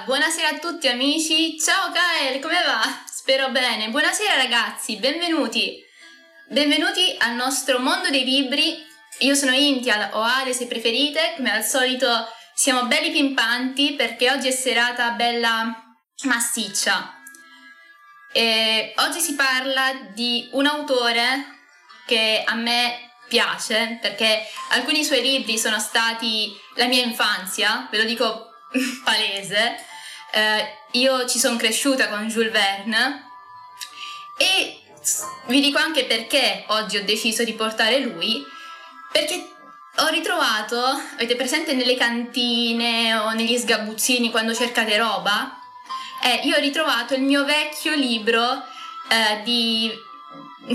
Buonasera, a tutti amici. Ciao Kael, come va? Spero bene. Buonasera ragazzi, benvenuti. Benvenuti al nostro mondo dei libri. Io sono Intial o Ale se preferite, come al solito siamo belli pimpanti perché oggi è serata bella massiccia. E oggi si parla di un autore che a me piace perché alcuni suoi libri sono stati la mia infanzia, ve lo dico palese. Eh, io ci sono cresciuta con Jules Verne e vi dico anche perché oggi ho deciso di portare lui, perché ho ritrovato, avete presente nelle cantine o negli sgabuzzini quando cercate roba? Eh, io ho ritrovato il mio vecchio libro eh, di...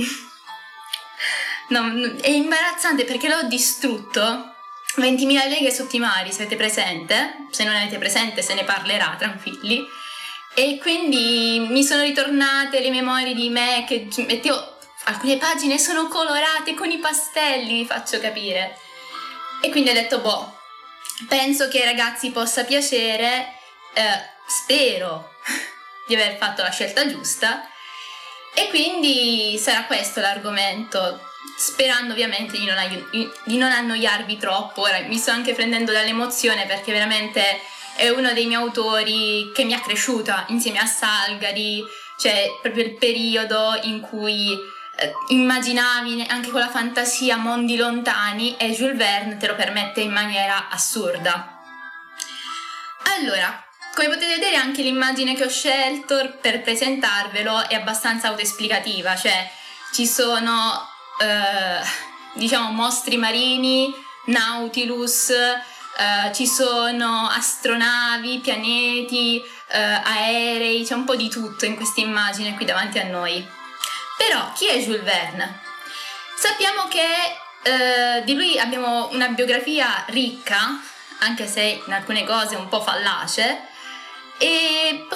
no, è imbarazzante perché l'ho distrutto 20.000 leghe sotto i mari, se avete presente, se non avete presente se ne parlerà, tranquilli. E quindi mi sono ritornate le memorie di me che mettevo, alcune pagine sono colorate con i pastelli, vi faccio capire. E quindi ho detto, boh, penso che ai ragazzi possa piacere, eh, spero di aver fatto la scelta giusta. E quindi sarà questo l'argomento sperando ovviamente di non, di non annoiarvi troppo. Ora mi sto anche prendendo dall'emozione perché veramente è uno dei miei autori che mi ha cresciuta insieme a Salgari, cioè proprio il periodo in cui eh, immaginavi anche con la fantasia mondi lontani e Jules Verne te lo permette in maniera assurda. Allora, come potete vedere anche l'immagine che ho scelto per presentarvelo è abbastanza autoesplicativa, cioè ci sono eh, diciamo mostri marini, Nautilus, eh, ci sono astronavi, pianeti, eh, aerei, c'è un po' di tutto in questa immagine qui davanti a noi. Però chi è Jules Verne? Sappiamo che eh, di lui abbiamo una biografia ricca, anche se in alcune cose un po' fallace, e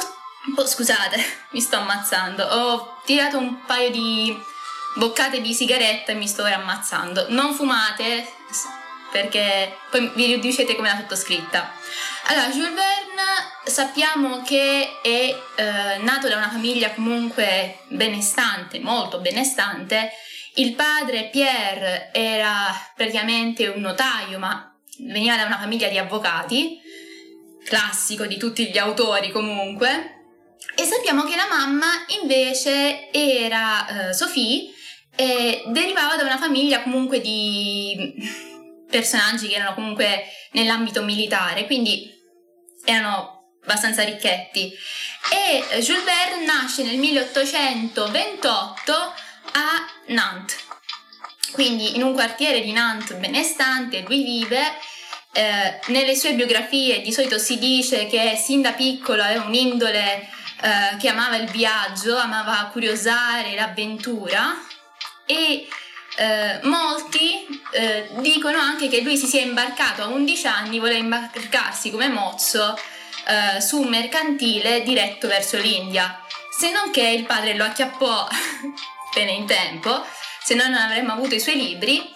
oh, scusate, mi sto ammazzando. Ho tirato un paio di boccate di sigaretta e mi sto ammazzando. Non fumate perché poi vi riducete come la sottoscritta. Allora, Jules Verne sappiamo che è eh, nato da una famiglia comunque benestante, molto benestante. Il padre Pierre era praticamente un notaio, ma veniva da una famiglia di avvocati, classico di tutti gli autori comunque. E sappiamo che la mamma invece era eh, Sophie, e derivava da una famiglia comunque di personaggi che erano comunque nell'ambito militare, quindi erano abbastanza ricchetti. E Jules Verne nasce nel 1828 a Nantes, quindi in un quartiere di Nantes benestante, lui vive. Eh, nelle sue biografie di solito si dice che sin da piccolo aveva un'indole eh, che amava il viaggio, amava curiosare l'avventura e eh, molti eh, dicono anche che lui si sia imbarcato a 11 anni, voleva imbarcarsi come mozzo eh, su un mercantile diretto verso l'India, se non che il padre lo acchiappò bene in tempo, se no non avremmo avuto i suoi libri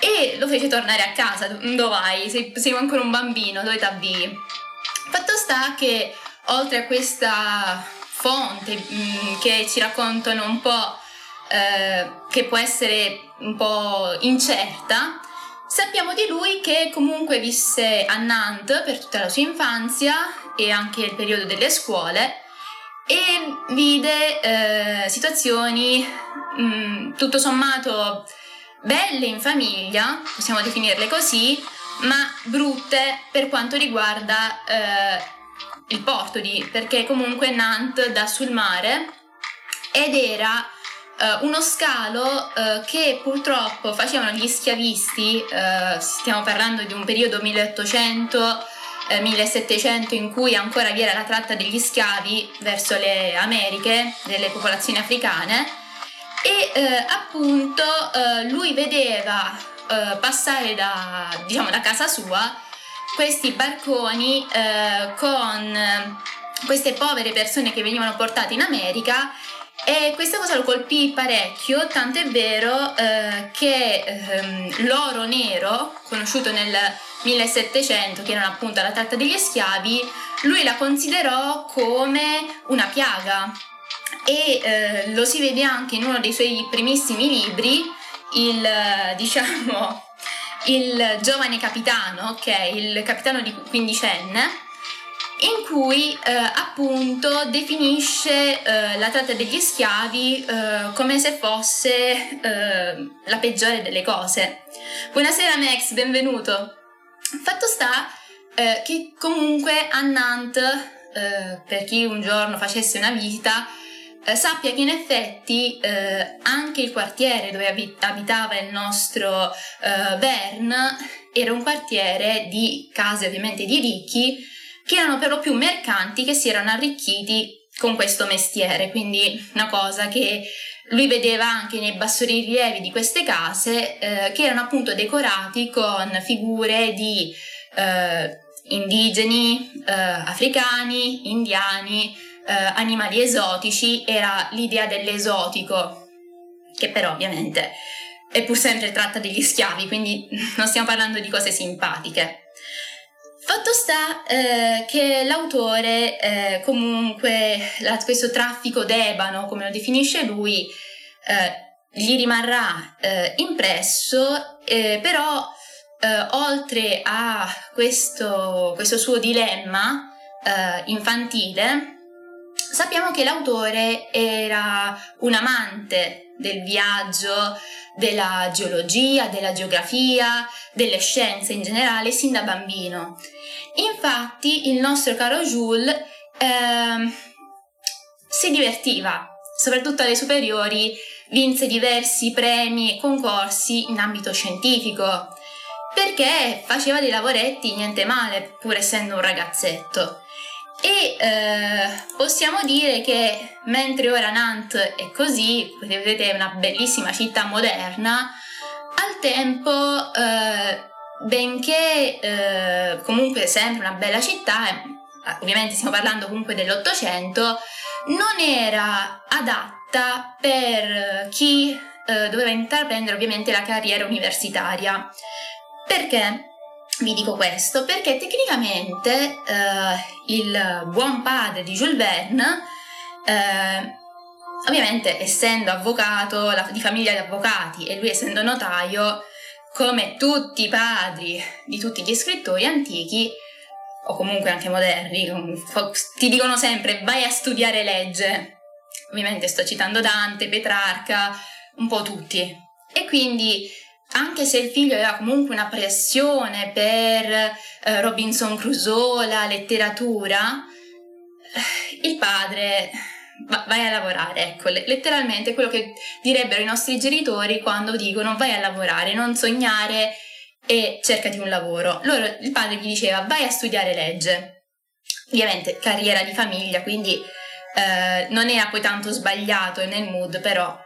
e lo fece tornare a casa. Dove vai? Sei, sei ancora un bambino, dove t'avvii? Fatto sta che oltre a questa fonte mh, mm, che ci raccontano un po' Eh, che può essere un po' incerta, sappiamo di lui che comunque visse a Nantes per tutta la sua infanzia e anche il periodo delle scuole e vide eh, situazioni mh, mm, tutto sommato belle in famiglia, possiamo definirle così, ma brutte per quanto riguarda eh, il porto di, perché comunque Nantes dà sul mare ed era Uh, uno scalo uh, che purtroppo facevano gli schiavisti, uh, stiamo parlando di un periodo 1800-1700 in cui ancora vi era la tratta degli schiavi verso le Americhe, delle popolazioni africane. E appunto lui vedeva passare da, diciamo, da casa sua questi barconi con queste povere persone che venivano portate in America e questa cosa lo colpì parecchio, tant'è vero eh, che ehm, l'oro nero, conosciuto nel 1700, che era appunto la tratta degli schiavi, lui la considerò come una piaga. E eh, lo si vede anche in uno dei suoi primissimi libri, il diciamo il giovane capitano, che è il capitano di quindicenne, in cui eh, appunto definisce eh, la tratta degli schiavi eh, come se fosse eh, la peggiore delle cose. Buonasera Max, benvenuto. Fatto sta eh, che comunque a Nantes, eh, per chi un giorno facesse una visita, sappia che in effetti anche il quartiere dove abitava il nostro Verne era un quartiere di case ovviamente di ricchi, che erano per lo più mercanti che si erano arricchiti con questo mestiere, quindi una cosa che lui vedeva anche nei bassorilievi di queste case eh, che erano appunto decorati con figure di eh, indigeni, eh, africani, indiani, eh, animali esotici, era l'idea dell'esotico, che però ovviamente è pur sempre tratta degli schiavi, quindi non stiamo parlando di cose simpatiche. Fatto sta eh, che l'autore, eh, comunque, la, questo traffico d'ebano, come lo definisce lui, eh, gli rimarrà eh, impresso, eh, però eh, oltre a questo, questo suo dilemma infantile, sappiamo che l'autore era un amante del viaggio, della geologia, della geografia, delle scienze in generale sin da bambino. Infatti il nostro caro Jules eh, si divertiva, soprattutto alle superiori vinse diversi premi e concorsi in ambito scientifico, perché faceva dei lavoretti niente male pur essendo un ragazzetto. E eh, possiamo dire che mentre ora Nantes è così, vedete è una bellissima città moderna, al tempo, eh, benché eh, comunque sempre una bella città, eh, ovviamente stiamo parlando comunque dell'Ottocento, non era adatta per chi eh, doveva intraprendere ovviamente la carriera universitaria. Perché? Vi dico questo perché tecnicamente eh, il buon padre di Jules Verne, eh, ovviamente essendo avvocato, la, di famiglia di avvocati e lui essendo notaio, come tutti i padri di tutti gli scrittori antichi, o comunque anche moderni, ti dicono sempre vai a studiare legge. Ovviamente sto citando Dante, Petrarca, un po' tutti. E quindi anche se il figlio aveva comunque una pressione per eh, Robinson Crusoe, la letteratura, eh, il padre vai a lavorare, ecco, letteralmente quello che direbbero i nostri genitori quando dicono vai a lavorare, non sognare e cercati un lavoro. Loro, il padre gli diceva vai a studiare legge. Ovviamente carriera di famiglia, quindi eh, non era poi tanto sbagliato nel mood, però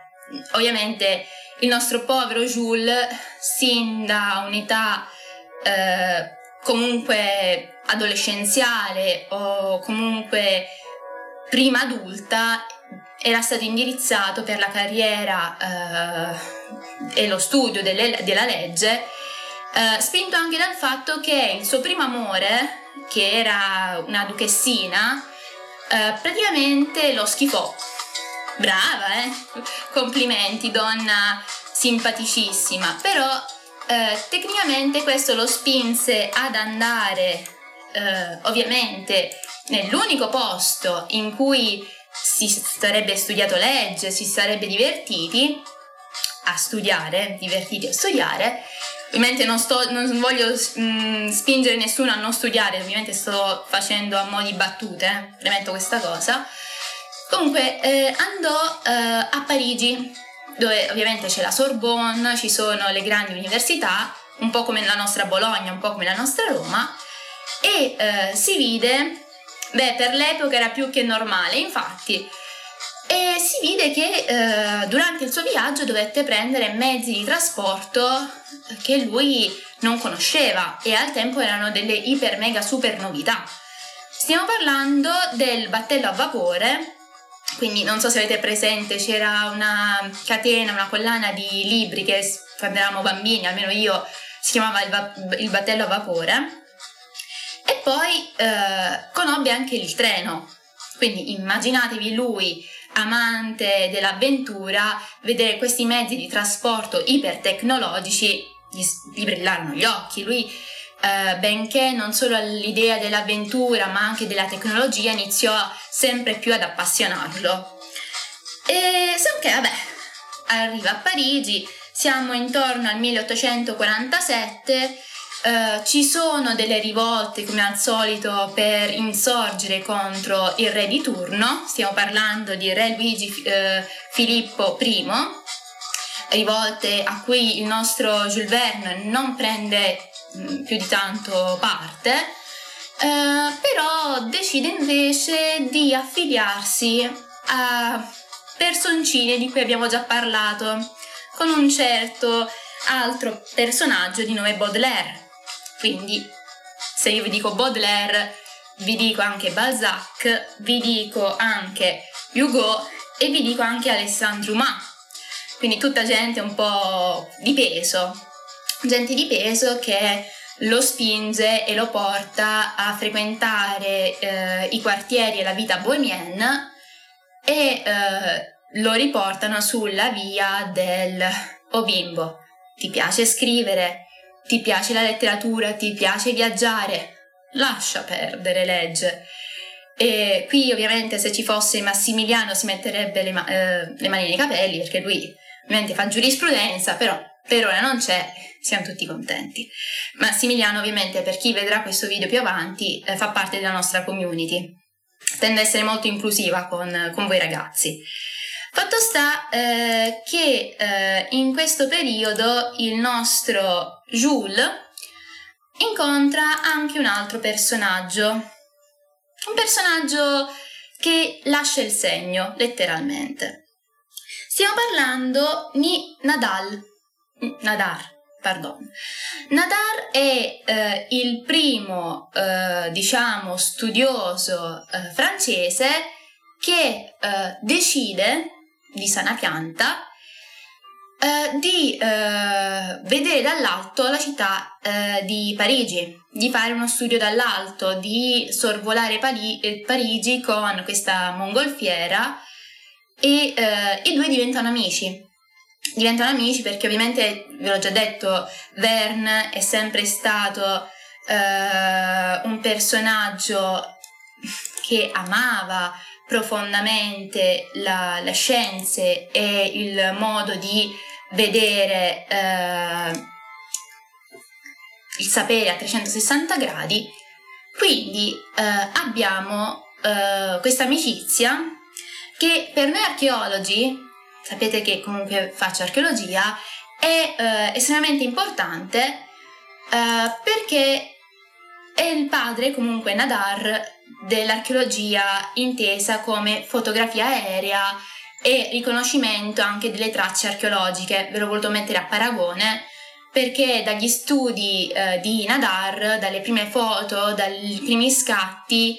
ovviamente il nostro povero Jules, sin da un'età eh, comunque adolescenziale o comunque prima adulta, era stato indirizzato per la carriera eh, e lo studio delle, della legge, eh, spinto anche dal fatto che il suo primo amore, che era una duchessina, eh, praticamente lo schifò Brava, eh? Complimenti, donna simpaticissima. Però eh, tecnicamente questo lo spinse ad andare, eh, ovviamente, nell'unico posto in cui si sarebbe studiato legge, si sarebbe divertiti a studiare, divertiti a studiare. Ovviamente non, sto, non voglio mh, mm, spingere nessuno a non studiare, ovviamente sto facendo a mo' di battute, eh, premetto questa cosa. Comunque eh, andò eh, a Parigi, dove ovviamente c'è la Sorbonne, ci sono le grandi università, un po' come la nostra Bologna, un po' come la nostra Roma, e eh, si vide, beh, per l'epoca era più che normale, infatti, e si vide che eh, durante il suo viaggio dovette prendere mezzi di trasporto che lui non conosceva e al tempo erano delle iper mega super novità. Stiamo parlando del battello a vapore quindi non so se avete presente, c'era una catena, una collana di libri che quando eravamo bambini, almeno io, si chiamava Il, va- il battello a vapore. E poi eh, conobbe anche il treno. Quindi immaginatevi lui, amante dell'avventura, vedere questi mezzi di trasporto ipertecnologici, gli, gli brillarono gli occhi. Lui Uh, benché non solo l'idea dell'avventura ma anche della tecnologia iniziò sempre più ad appassionarlo. E se che, vabbè, arriva a Parigi, siamo intorno al 1847, uh, ci sono delle rivolte come al solito per insorgere contro il re di turno, stiamo parlando di re Luigi uh, Filippo I, rivolte a cui il nostro Jules Verne non prende Mm, più di tanto parte, eh, però decide invece di affiliarsi a personcine di cui abbiamo già parlato, con un certo altro personaggio di nome Baudelaire. Quindi, se io vi dico Baudelaire, vi dico anche Balzac, vi dico anche Hugo e vi dico anche Alessandro Dumas. Quindi tutta gente un po' di peso. Gente di peso che lo spinge e lo porta a frequentare eh, i quartieri e la vita bohemienne e eh, lo riportano sulla via del oh bimbo, ti piace scrivere, ti piace la letteratura, ti piace viaggiare, lascia perdere legge. E qui ovviamente se ci fosse Massimiliano si metterebbe le, ma- eh, le mani nei capelli perché lui ovviamente fa giurisprudenza, però per ora non c'è, siamo tutti contenti. Massimiliano ovviamente per chi vedrà questo video più avanti eh, fa parte della nostra community, tende ad essere molto inclusiva con, con voi ragazzi. Fatto sta eh, che eh, in questo periodo il nostro Jules incontra anche un altro personaggio, un personaggio che lascia il segno, letteralmente. Stiamo parlando di Nadal, Nadar, pardon. Nadar è eh, il primo, eh, diciamo, studioso eh, francese che eh, decide di sana pianta eh, di eh, vedere dall'alto la città di Parigi, di fare uno studio dall'alto, di sorvolare Pari- Parigi con questa mongolfiera e i due diventano amici. Diventano amici perché ovviamente, ve l'ho già detto, Verne è sempre stato eh, un personaggio che amava profondamente la, le scienze e il modo di vedere eh, il sapere a 360 gradi. Quindi eh, abbiamo eh, questa amicizia che per noi archeologi sapete che comunque faccio archeologia, è eh, estremamente importante eh, perché è il padre, comunque Nadar, dell'archeologia intesa come fotografia aerea e riconoscimento anche delle tracce archeologiche. Ve l'ho voluto mettere a paragone perché dagli studi eh, di Nadar, dalle prime foto, dai primi scatti,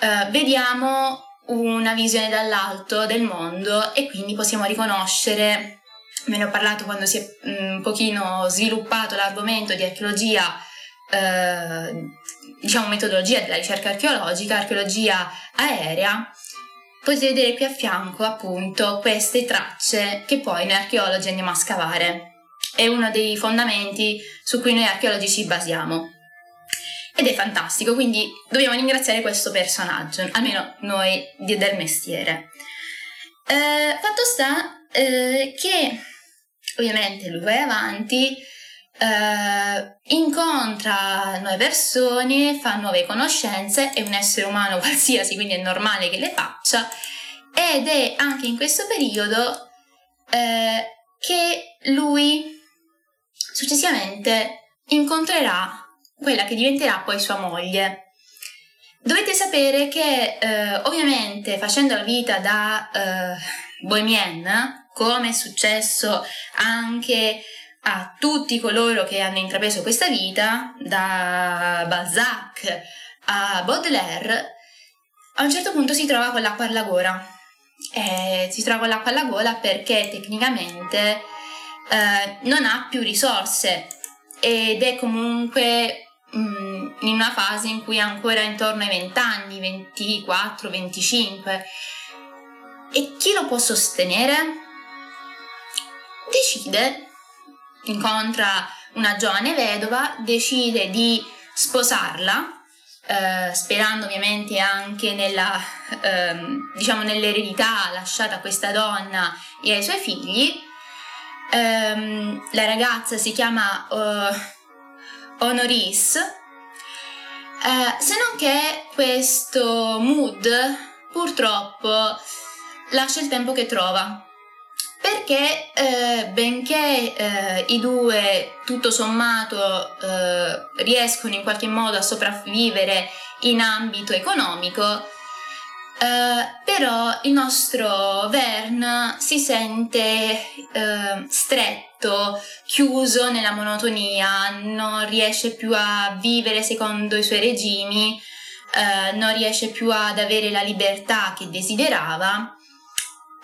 eh, vediamo una visione dall'alto del mondo e quindi possiamo riconoscere, me ne ho parlato quando si è mm, un pochino sviluppato l'argomento di archeologia, eh, diciamo metodologia della ricerca archeologica, archeologia aerea, potete vedere qui a fianco appunto queste tracce che poi noi archeologi andiamo a scavare. È uno dei fondamenti su cui noi archeologi ci basiamo ed è fantastico, quindi dobbiamo ringraziare questo personaggio, almeno noi del mestiere. Eh, fatto sta eh, che ovviamente lui va avanti, eh, incontra nuove persone, fa nuove conoscenze, è un essere umano qualsiasi, quindi è normale che le faccia, ed è anche in questo periodo eh, che lui successivamente incontrerà quella che diventerà poi sua moglie. Dovete sapere che eh, ovviamente facendo la vita da eh, bohemienne, come è successo anche a tutti coloro che hanno intrapreso questa vita, da Balzac a Baudelaire, a un certo punto si trova con l'acqua alla gola. eh, si trova con l'acqua alla gola perché tecnicamente eh, non ha più risorse ed è comunque mh, mm, in una fase in cui è ancora intorno ai 20 anni, 24, 25. E chi lo può sostenere? Decide, incontra una giovane vedova, decide di sposarla eh, sperando ovviamente anche nella, ehm, diciamo nell'eredità lasciata a questa donna e ai suoi figli. Ehm, la ragazza si chiama uh, Honoris, eh, se non che questo mood purtroppo lascia il tempo che trova perché eh, benché eh, i due tutto sommato eh, riescono in qualche modo a sopravvivere in ambito economico, eh, però il nostro Vern si sente eh, stretto, chiuso nella monotonia, non riesce più a vivere secondo i suoi regimi, eh, non riesce più ad avere la libertà che desiderava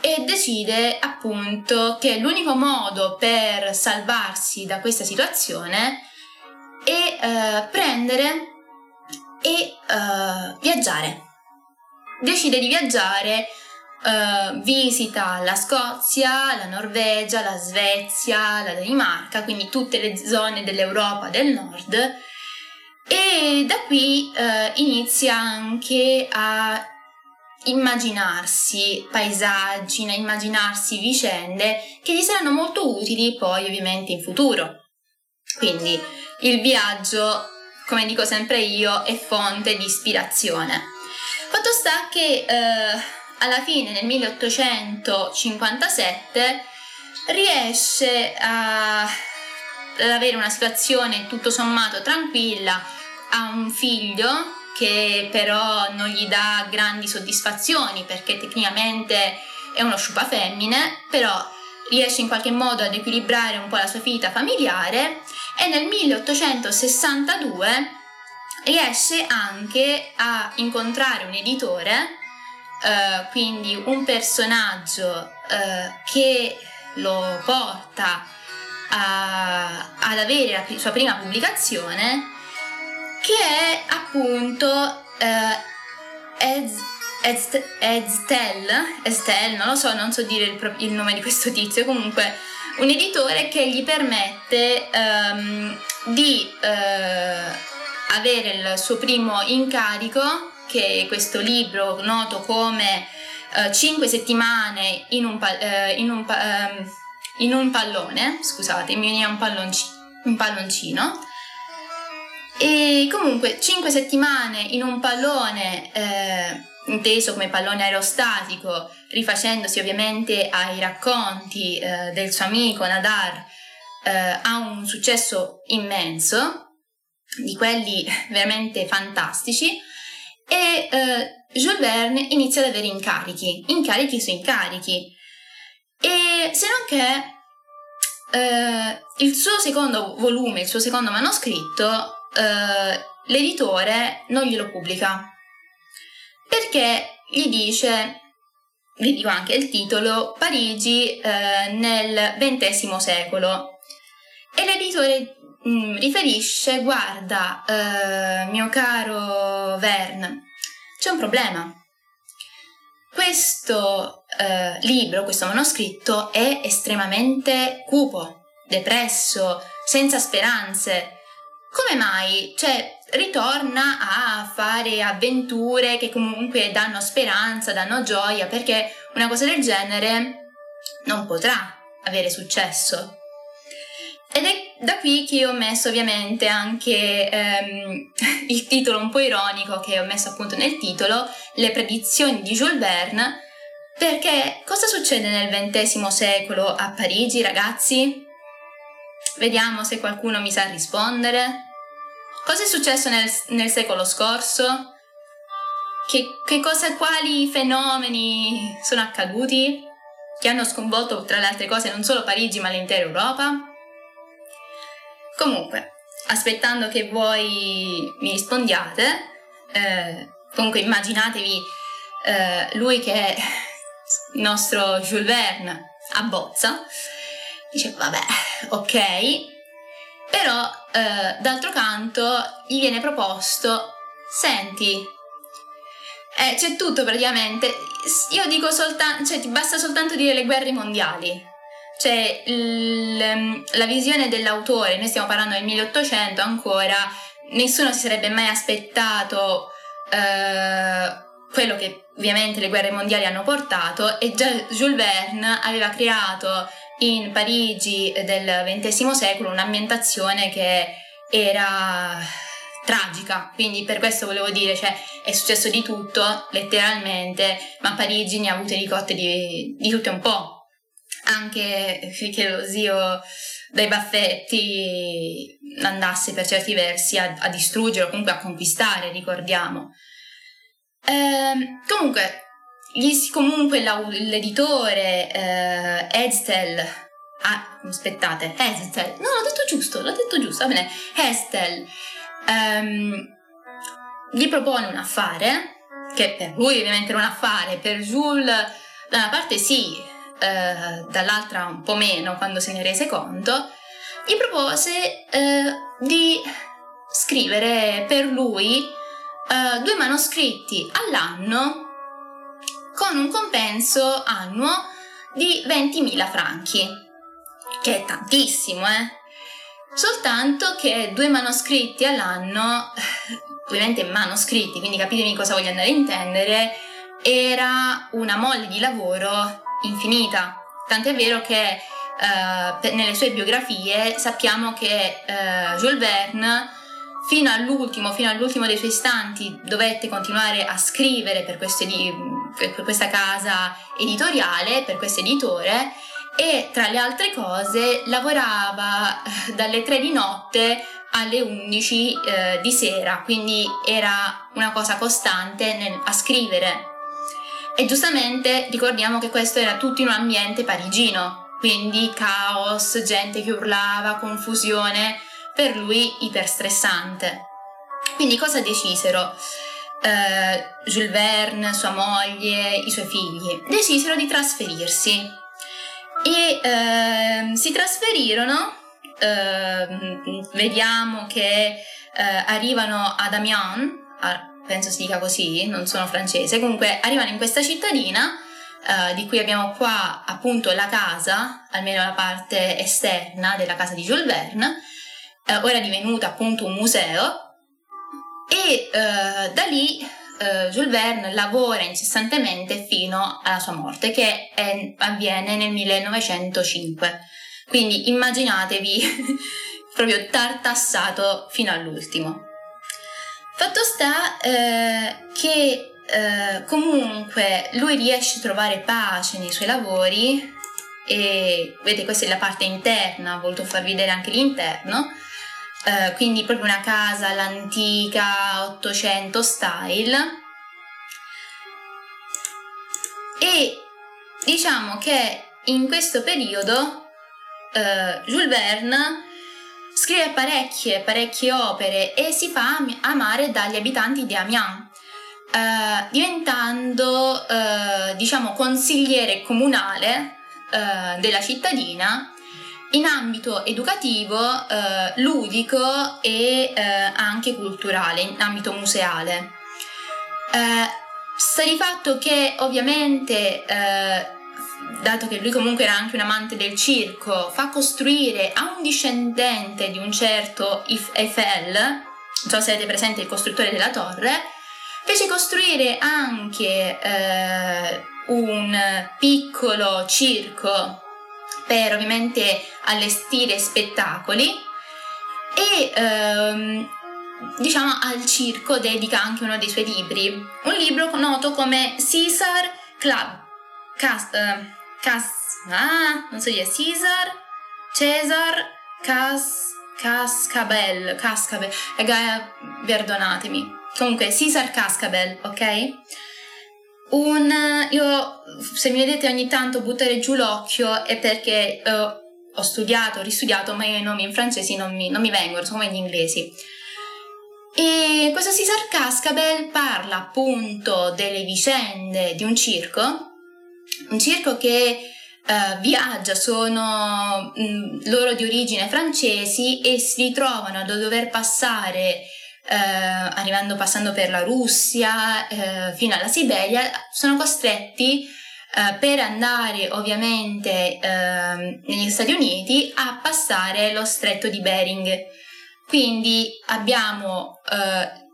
e decide appunto che l'unico modo per salvarsi da questa situazione è eh, prendere e eh, viaggiare. Decide di viaggiare, eh, visita la Scozia, la Norvegia, la Svezia, la Danimarca, quindi tutte le zone dell'Europa del Nord e da qui eh, inizia anche a immaginarsi paesaggi, immaginarsi vicende che gli saranno molto utili poi ovviamente in futuro. Quindi il viaggio, come dico sempre io, è fonte di ispirazione. Fatto sta che eh, alla fine nel 1857 riesce a, ad avere una situazione tutto sommato tranquilla, ha un figlio che però non gli dà grandi soddisfazioni perché tecnicamente è uno sciupa femmine, però riesce in qualche modo ad equilibrare un po' la sua vita familiare e nel 1862 riesce anche a incontrare un editore, eh, quindi un personaggio eh, che lo porta a, ad avere la sua prima pubblicazione che è appunto eh, Ez, Ez, Eztel, Estel, non lo so, non so dire il, il, nome di questo tizio, comunque un editore che gli permette ehm, di eh, avere il suo primo incarico, che è questo libro noto come eh, 5 settimane in un, eh, in un, ehm, in un pallone, scusate, mi veniva un, pallonci, un palloncino, e comunque 5 settimane in un pallone, eh, inteso come pallone aerostatico, rifacendosi ovviamente ai racconti eh, del suo amico Nadar, eh, ha un successo immenso, di quelli veramente fantastici, e eh, Jules Verne inizia ad avere incarichi, incarichi su incarichi. E se non che eh, il suo secondo volume, il suo secondo manoscritto, eh, l'editore non glielo pubblica. Perché gli dice, vi dico anche il titolo, Parigi eh, nel XX secolo. E l'editore mh, mm, riferisce, guarda eh, mio caro Verne, c'è un problema. Questo eh, libro, questo manoscritto è estremamente cupo, depresso, senza speranze, come mai? Cioè, ritorna a fare avventure che comunque danno speranza, danno gioia, perché una cosa del genere non potrà avere successo. Ed è da qui che ho messo ovviamente anche ehm, il titolo un po' ironico che ho messo appunto nel titolo, Le predizioni di Jules Verne, perché cosa succede nel XX secolo a Parigi, ragazzi? Vediamo se qualcuno mi sa rispondere. Cosa è successo nel, nel secolo scorso? Che, che cosa, quali fenomeni sono accaduti? Che hanno sconvolto, tra le altre cose, non solo Parigi ma l'intera Europa? Comunque, aspettando che voi mi rispondiate, eh, comunque immaginatevi eh, lui che il nostro Jules Verne abbozza, dice vabbè, ok, però eh, d'altro canto gli viene proposto, senti, eh, c'è tutto praticamente, io dico soltanto, cioè ti basta soltanto dire le guerre mondiali, cioè il, la visione dell'autore, noi stiamo parlando del 1800 ancora, nessuno si sarebbe mai aspettato eh, quello che ovviamente le guerre mondiali hanno portato e già Jules Verne aveva creato in Parigi del XX secolo un'ambientazione che era tragica, quindi per questo volevo dire, cioè è successo di tutto, letteralmente, ma Parigi ne ha avute ricotte di, di tutto un po', anche che lo zio dai baffetti andasse per certi versi a, a distruggere o comunque a conquistare, ricordiamo. Ehm, comunque, gli, comunque l'editore eh, Edstel, ah, aspettate, Estel, no, l'ho detto giusto, l'ho detto giusto, va bene, Estel, ehm, gli propone un affare, che per lui ovviamente era un affare, per Jules da una parte sì, eh, dall'altra un po' meno quando se ne rese conto, gli propose eh, di scrivere per lui uh, due manoscritti all'anno con un compenso annuo di 20.000 franchi, che è tantissimo, eh? Soltanto che due manoscritti all'anno, ovviamente manoscritti, quindi capitemi cosa voglio andare a intendere, era una mole di lavoro infinita. Tant'è vero che uh, nelle sue biografie sappiamo che uh, Jules Verne fino all'ultimo, fino all'ultimo dei suoi istanti dovette continuare a scrivere per, edi- per questa casa editoriale, per questo editore e tra le altre cose lavorava eh, dalle 3 di notte alle 11 eh, di sera, quindi era una cosa costante nel, a scrivere. E giustamente ricordiamo che questo era tutto in un ambiente parigino, quindi caos, gente che urlava, confusione per lui iperstressante. Quindi cosa decisero? Uh, Jules Verne, sua moglie, i suoi figli decisero di trasferirsi e uh, si trasferirono. Uh, vediamo che arrivano ad Amiens, penso si dica così, non sono francese, comunque arrivano in questa cittadina di cui abbiamo qua appunto la casa, almeno la parte esterna della casa di Jules Verne, eh, ora divenuta appunto un museo e eh, da lì eh, Jules Verne lavora incessantemente fino alla sua morte che è, avviene nel 1905. Quindi immaginatevi proprio tartassato fino all'ultimo. Fatto sta eh, che eh, comunque lui riesce a trovare pace nei suoi lavori e vedete questa è la parte interna, ho voluto farvi vedere anche l'interno eh, quindi proprio una casa all'antica 800 style. E diciamo che in questo periodo eh, Jules Verne scrive parecchie, parecchie opere e si fa amare dagli abitanti di Amiens, eh, diventando eh, diciamo consigliere comunale eh, della cittadina in ambito educativo, eh, ludico e eh, anche culturale, in ambito museale. Eh, sta di fatto che ovviamente, eh, dato che lui comunque era anche un amante del circo, fa costruire a un discendente di un certo Eiffel, non so se avete presente il costruttore della torre, fece costruire anche eh, un piccolo circo per ovviamente allestire spettacoli e ehm, diciamo al circo dedica anche uno dei suoi libri, un libro noto come Caesar Club. Cas, uh, cas, ah, non so dire, Caesar, Cesar, Cas, Cascabel, Cascabel, eh, perdonatemi. Comunque, Caesar Cascabel, ok? Un, io, se mi vedete ogni tanto buttare giù l'occhio è perché uh, ho studiato, ho ristudiato, ma i nomi in francese non mi, non mi vengono, sono come gli inglesi. E questo Cesar Cascabel parla appunto delle vicende di un circo un circo che Uh, viaggia, sono mh, mm, loro di origine francesi e si ritrovano a dover passare, uh, arrivando passando per la Russia uh, fino alla Siberia, sono costretti per andare ovviamente ehm, negli Stati Uniti a passare lo stretto di Bering. Quindi abbiamo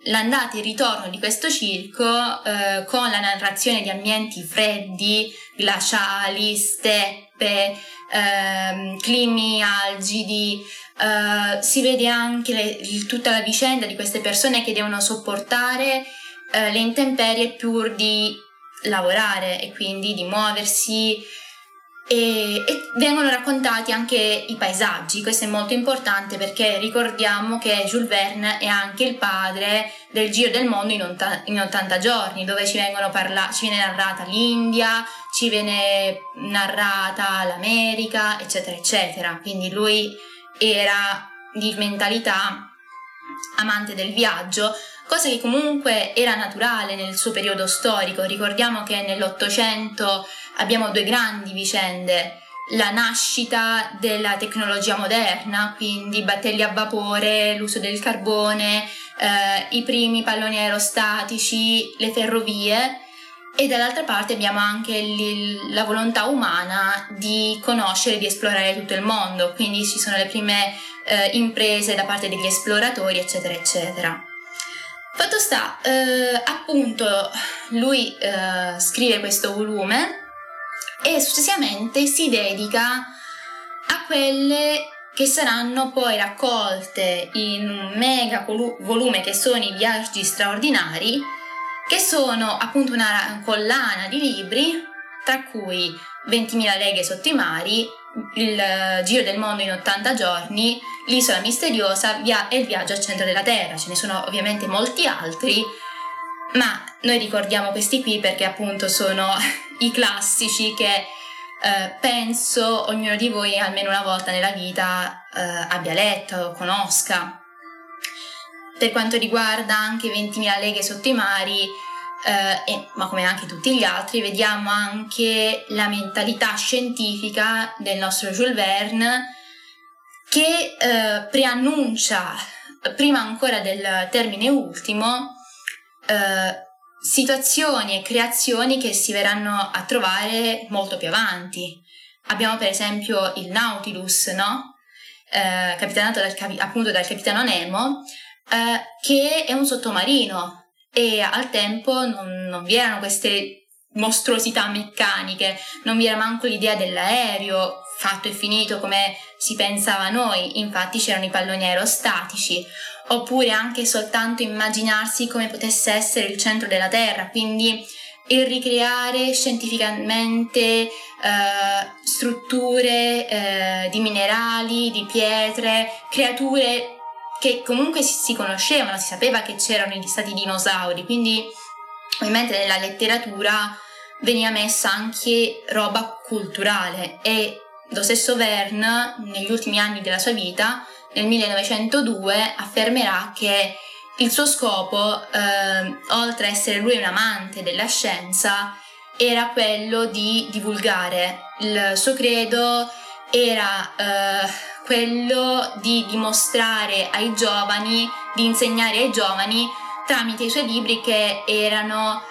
l'andata e il ritorno di questo circo eh, con la narrazione di ambienti freddi, glaciali, steppe, eh, climi algidi, eh, si vede anche le, tutta la vicenda di queste persone che devono sopportare eh, le intemperie pur di lavorare e quindi di muoversi e, e, vengono raccontati anche i paesaggi, questo è molto importante perché ricordiamo che Jules Verne è anche il padre del Giro del Mondo in, ont- in 80 giorni, dove ci, parla- ci viene narrata l'India, ci viene narrata l'America, eccetera, eccetera. Quindi lui era di mentalità amante del viaggio, cosa che comunque era naturale nel suo periodo storico. Ricordiamo che nell'Ottocento abbiamo due grandi vicende, la nascita della tecnologia moderna, quindi battelli a vapore, l'uso del carbone, eh, i primi palloni aerostatici, le ferrovie e dall'altra parte abbiamo anche il, la volontà umana di conoscere, di esplorare tutto il mondo, quindi ci sono le prime eh, imprese da parte degli esploratori, eccetera, eccetera. Fatto sta, eh, appunto, lui eh, scrive questo volume e successivamente si dedica a quelle che saranno poi raccolte in un mega volume che sono i viaggi straordinari, che sono appunto una collana di libri, tra cui 20.000 leghe sotto i mari, il giro del mondo in 80 giorni, l'isola misteriosa via- e il viaggio al centro della Terra. Ce ne sono ovviamente molti altri, ma noi ricordiamo questi qui perché appunto sono i classici che eh, penso ognuno di voi almeno una volta nella vita eh, abbia letto o conosca. Per quanto riguarda anche 20.000 leghe sotto i mari, eh, e, ma come anche tutti gli altri, vediamo anche la mentalità scientifica del nostro Jules Verne che eh, preannuncia, prima ancora del termine ultimo, eh, situazioni e creazioni che si verranno a trovare molto più avanti. Abbiamo per esempio il Nautilus, no? eh, capitanato dal, appunto dal capitano Nemo, eh, che è un sottomarino e al tempo non, non vi erano queste mostruosità meccaniche, non vi era manco l'idea dell'aereo fatto e finito come si pensava noi, infatti c'erano i palloni aerostatici, oppure anche soltanto immaginarsi come potesse essere il centro della Terra, quindi il ricreare scientificamente eh, strutture eh, di minerali, di pietre, creature che comunque si, conoscevano, si sapeva che c'erano gli stati dinosauri, quindi ovviamente nella letteratura veniva messa anche roba culturale e lo stesso Verne negli ultimi anni della sua vita nel 1902 affermerà che il suo scopo, eh, oltre a essere lui un amante della scienza, era quello di divulgare. Il suo credo era eh, quello di dimostrare ai giovani, di insegnare ai giovani tramite i suoi libri che erano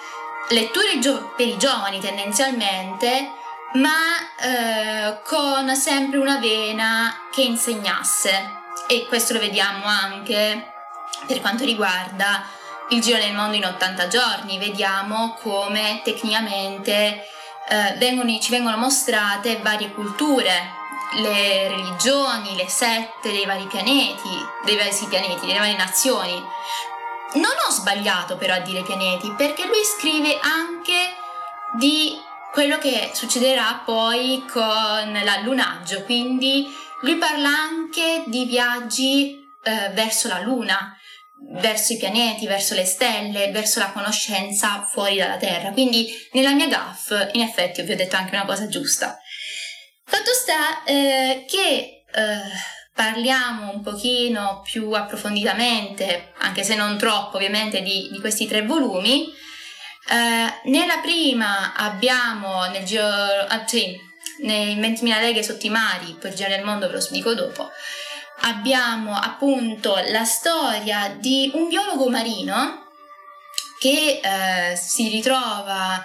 letture gio- per i giovani tendenzialmente, ma eh, con sempre una vena che insegnasse. E questo lo vediamo anche per quanto riguarda il giro del mondo in 80 giorni, vediamo come tecnicamente eh, vengono, ci vengono mostrate varie culture, le religioni, le sette dei vari pianeti, dei vari pianeti, delle varie nazioni. Non ho sbagliato però a dire pianeti, perché lui scrive anche di quello che succederà poi con l'allunaggio, quindi lui parla anche di viaggi eh, verso la Luna, verso i pianeti, verso le stelle, verso la conoscenza fuori dalla Terra. Quindi nella mia gaff, in effetti, vi ho detto anche una cosa giusta. Fatto sta eh, che eh, parliamo un pochino più approfonditamente, anche se non troppo ovviamente, di, di questi tre volumi. Uh, nella prima abbiamo nel giro, ah, sì, nei 20.000 leghe sotto i mari, poi il giro del mondo ve lo dico dopo, abbiamo appunto la storia di un biologo marino che uh, si ritrova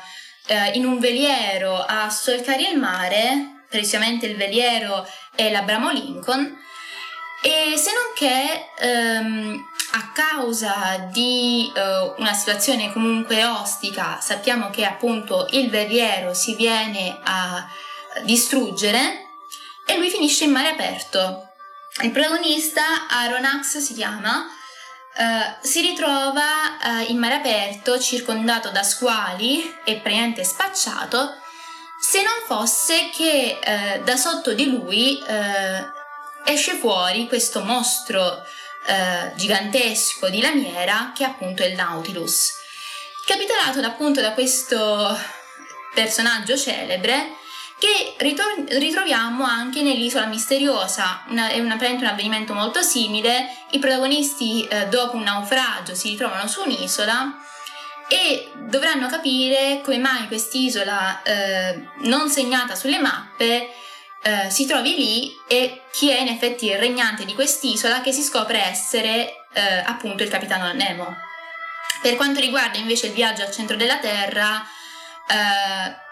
uh, in un veliero a solcare il mare, precisamente il veliero è l'Abramo Lincoln, e se non che um, a causa di uh, una situazione comunque ostica, sappiamo che appunto il veliero si viene a distruggere e lui finisce in mare aperto. Il protagonista, Aronax si chiama, uh, si ritrova uh, in mare aperto circondato da squali e praticamente spacciato, se non fosse che da sotto di lui esce fuori questo mostro eh, gigantesco di lamiera che appunto è il Nautilus. Capitolato appunto da questo personaggio celebre che ritor- ritroviamo anche nell'isola misteriosa, una, è una, un avvenimento molto simile, i protagonisti eh, dopo un naufragio si ritrovano su un'isola e dovranno capire come mai quest'isola eh, non segnata sulle mappe eh, si trovi lì e chi è in effetti il regnante di quest'isola che si scopre essere eh, appunto il capitano Nemo. Per quanto riguarda invece il viaggio al centro della Terra, eh,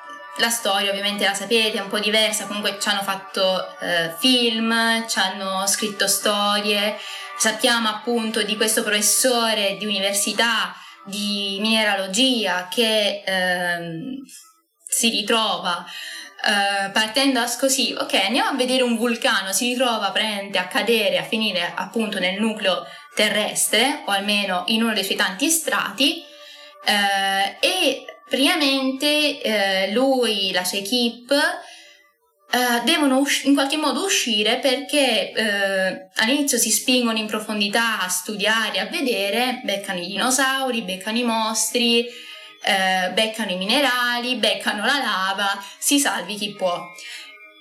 la storia ovviamente la sapete, è un po' diversa, comunque ci hanno fatto eh, film, ci hanno scritto storie, sappiamo appunto di questo professore di università di mineralogia che ehm, si ritrova Uh, partendo così, ok, andiamo a vedere un vulcano, si ritrova praticamente a cadere, a finire appunto nel nucleo terrestre, o almeno in uno dei suoi tanti strati, uh, e praticamente uh, lui, la sua equipe, devono us- in qualche modo uscire perché all'inizio si spingono in profondità a studiare, a vedere, beccano i dinosauri, beccano i mostri, eh, beccano i minerali, beccano la lava, si salvi chi può.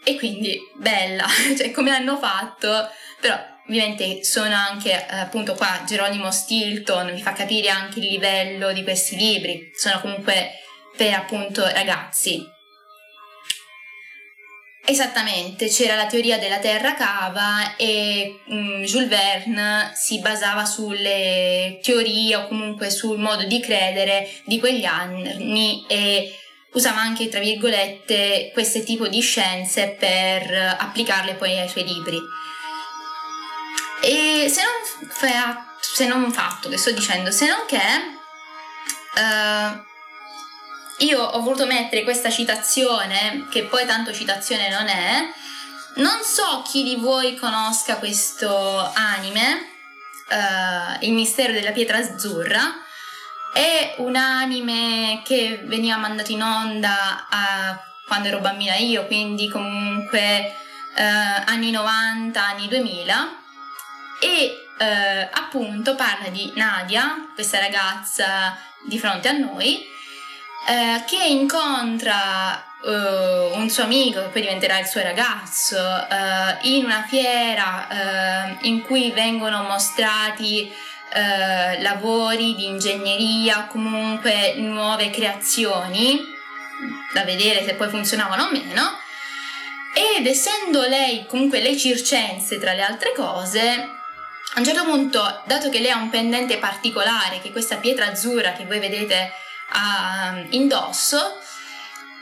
E quindi bella, cioè come hanno fatto, però ovviamente sono anche eh, appunto qua Geronimo Stilton vi fa capire anche il livello di questi libri, sono comunque per appunto ragazzi. Esattamente, c'era la teoria della terra cava e um, Jules Verne si basava sulle teorie o comunque sul modo di credere di quegli anni e usava anche, tra virgolette, questo tipo di scienze per applicarle poi ai suoi libri. E se non, fa, se non fatto, che sto dicendo, se non che... Uh, io ho voluto mettere questa citazione, che poi tanto citazione non è. Non so chi di voi conosca questo anime, uh, Il mistero della pietra azzurra. È un anime che veniva mandato in onda a, quando ero bambina io, quindi comunque uh, anni 90, anni 2000. E uh, appunto parla di Nadia, questa ragazza di fronte a noi, eh, che incontra uh, un suo amico che poi diventerà il suo ragazzo uh, in una fiera uh, in cui vengono mostrati lavori di ingegneria, comunque nuove creazioni da vedere se poi funzionavano o meno. Ed essendo lei comunque le circense tra le altre cose, a un certo punto, dato che lei ha un pendente particolare, che questa pietra azzurra che voi vedete a, indosso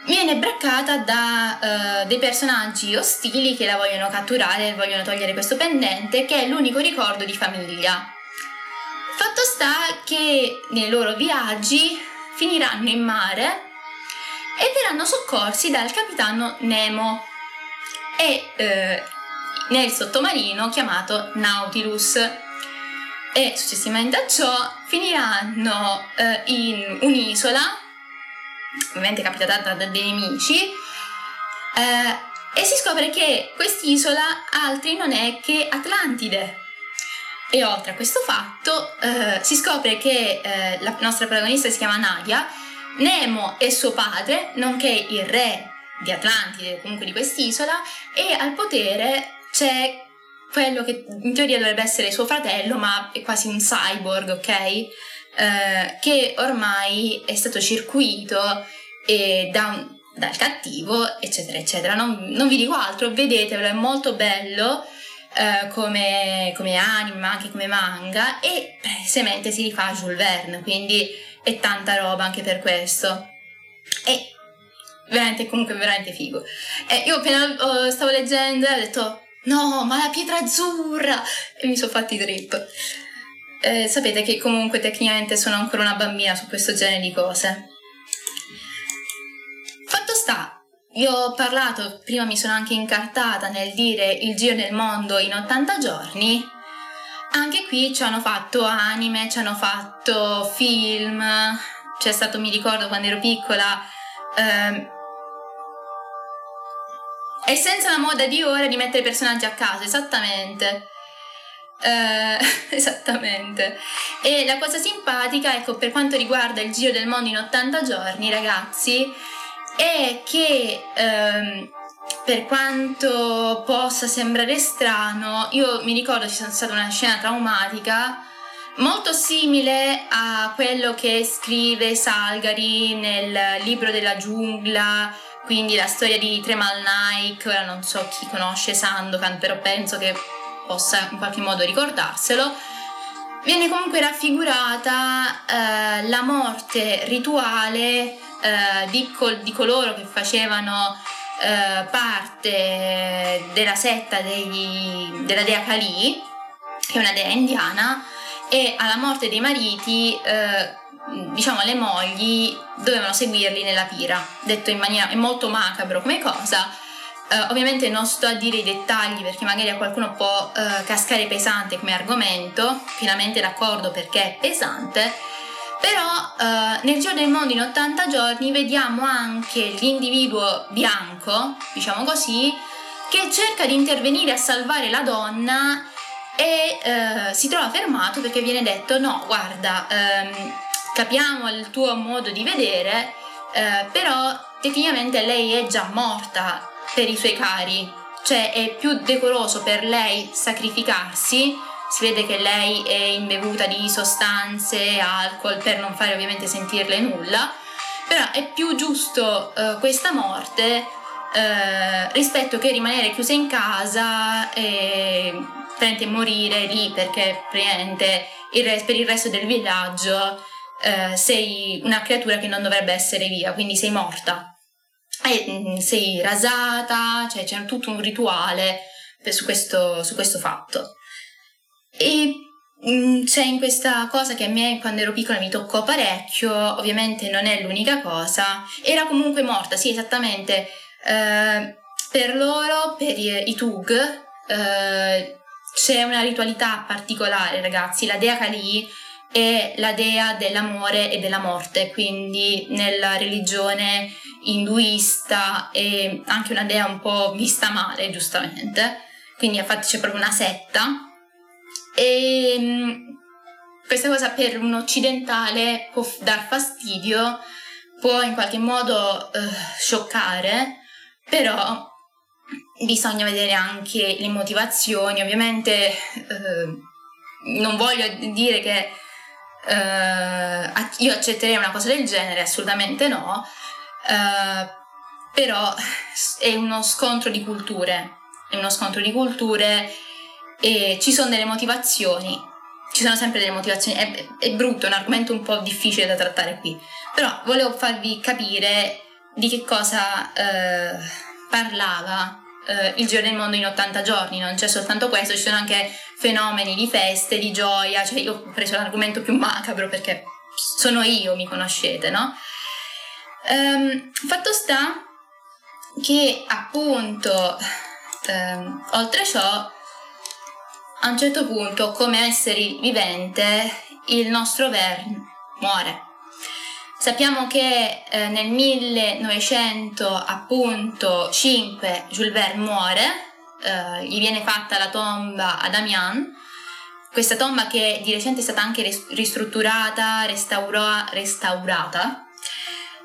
viene braccata da uh, dei personaggi ostili che la vogliono catturare e vogliono togliere questo pendente che è l'unico ricordo di famiglia. Fatto sta che nei loro viaggi finiranno in mare e verranno soccorsi dal capitano Nemo e eh, nel sottomarino chiamato Nautilus e successivamente a ciò finiranno eh, in un'isola, ovviamente capitata da dei nemici, eh, e si scopre che quest'isola altri non è che Atlantide. E oltre a questo fatto eh, si scopre che eh, la nostra protagonista si chiama Nadia, Nemo è suo padre, nonché il re di Atlantide, comunque di quest'isola, e al potere c'è quello che in teoria dovrebbe essere suo fratello, ma è quasi un cyborg, ok? eh, che ormai è stato circuito da un, dal cattivo, eccetera, eccetera. Non, non, vi dico altro, vedetevelo, è molto bello. Eh, come, come anime anche come manga e palesemente si rifà a Jules Verne quindi è tanta roba anche per questo e veramente comunque veramente figo e io appena uh, stavo leggendo ho detto no ma la pietra azzurra e mi sono fatti trip eh, sapete che comunque tecnicamente sono ancora una bambina su questo genere di cose fatto sta io ho parlato, prima mi sono anche incartata nel dire il giro del mondo in 80 giorni. Anche qui ci hanno fatto anime, ci hanno fatto film. C'è stato, mi ricordo quando ero piccola, ehm, è senza la moda di ora di mettere personaggi a caso, esattamente. Eh, esattamente. E la cosa simpatica, ecco, per quanto riguarda il giro del mondo in 80 giorni, ragazzi, è che ehm, per quanto possa sembrare strano, io mi ricordo ci sia stata una scena traumatica molto simile a quello che scrive Salgari nel libro della giungla, quindi la storia di Tremal Naik, ora non so chi conosce Sandokan, però penso che possa in qualche modo ricordarselo. Viene comunque raffigurata eh, la morte rituale eh, di, col- di, coloro che facevano eh, parte della setta degli, della dea Kali, che è una dea indiana, e alla morte dei mariti, eh, diciamo, le mogli dovevano seguirli nella pira, detto in maniera molto macabro come cosa. Uh, ovviamente non sto a dire i dettagli perché magari a qualcuno può uh, cascare pesante come argomento, pienamente d'accordo perché è pesante, però eh, nel Giro del Mondo in 80 giorni vediamo anche l'individuo bianco, diciamo così, che cerca di intervenire a salvare la donna e eh, si trova fermato perché viene detto no, guarda, ehm, capiamo il tuo modo di vedere, eh, però tecnicamente lei è già morta per i suoi cari, cioè è più decoroso per lei sacrificarsi. Si vede che lei è imbevuta di sostanze, alcol, per non fare ovviamente sentirle nulla, però è più giusto eh, questa morte eh, rispetto che rimanere chiusa in casa e morire lì perché il, per il resto del villaggio eh, sei una creatura che non dovrebbe essere via, quindi sei morta. E mm, sei rasata, cioè c'è tutto un rituale su questo, su questo fatto. E mm, c'è in questa cosa che a me quando ero piccola mi toccò parecchio, ovviamente non è l'unica cosa, era comunque morta, sì esattamente, eh, per loro, per i, i Tug, eh, c'è una ritualità particolare ragazzi, la dea Kali è la dea dell'amore e della morte, quindi nella religione induista è anche una dea un po' vista male, giustamente. Quindi infatti c'è proprio una setta e ehm, questa cosa per un occidentale può dar fastidio, può in qualche modo uh, scioccare, però bisogna vedere anche le motivazioni. Ovviamente uh, non voglio dire che uh, io accetterei una cosa del genere, assolutamente no, però è uno scontro di culture, è uno scontro di culture e ci sono delle motivazioni, ci sono sempre delle motivazioni, è, è brutto, è un argomento un po' difficile da trattare qui, però volevo farvi capire di che cosa eh, parlava eh, il Giro del Mondo in 80 giorni, non c'è soltanto questo, ci sono anche fenomeni di feste, di gioia, cioè io ho preso l'argomento più macabro perché sono io, mi conoscete, no? Ehm, fatto sta che appunto ehm, oltre ciò a un certo punto, come esseri vivente, il nostro Verne muore. Sappiamo che eh, nel 1905 Jules Verne muore, eh, gli viene fatta la tomba ad Amiens, questa tomba che di recente è stata anche ristrutturata, restaura, restaurata,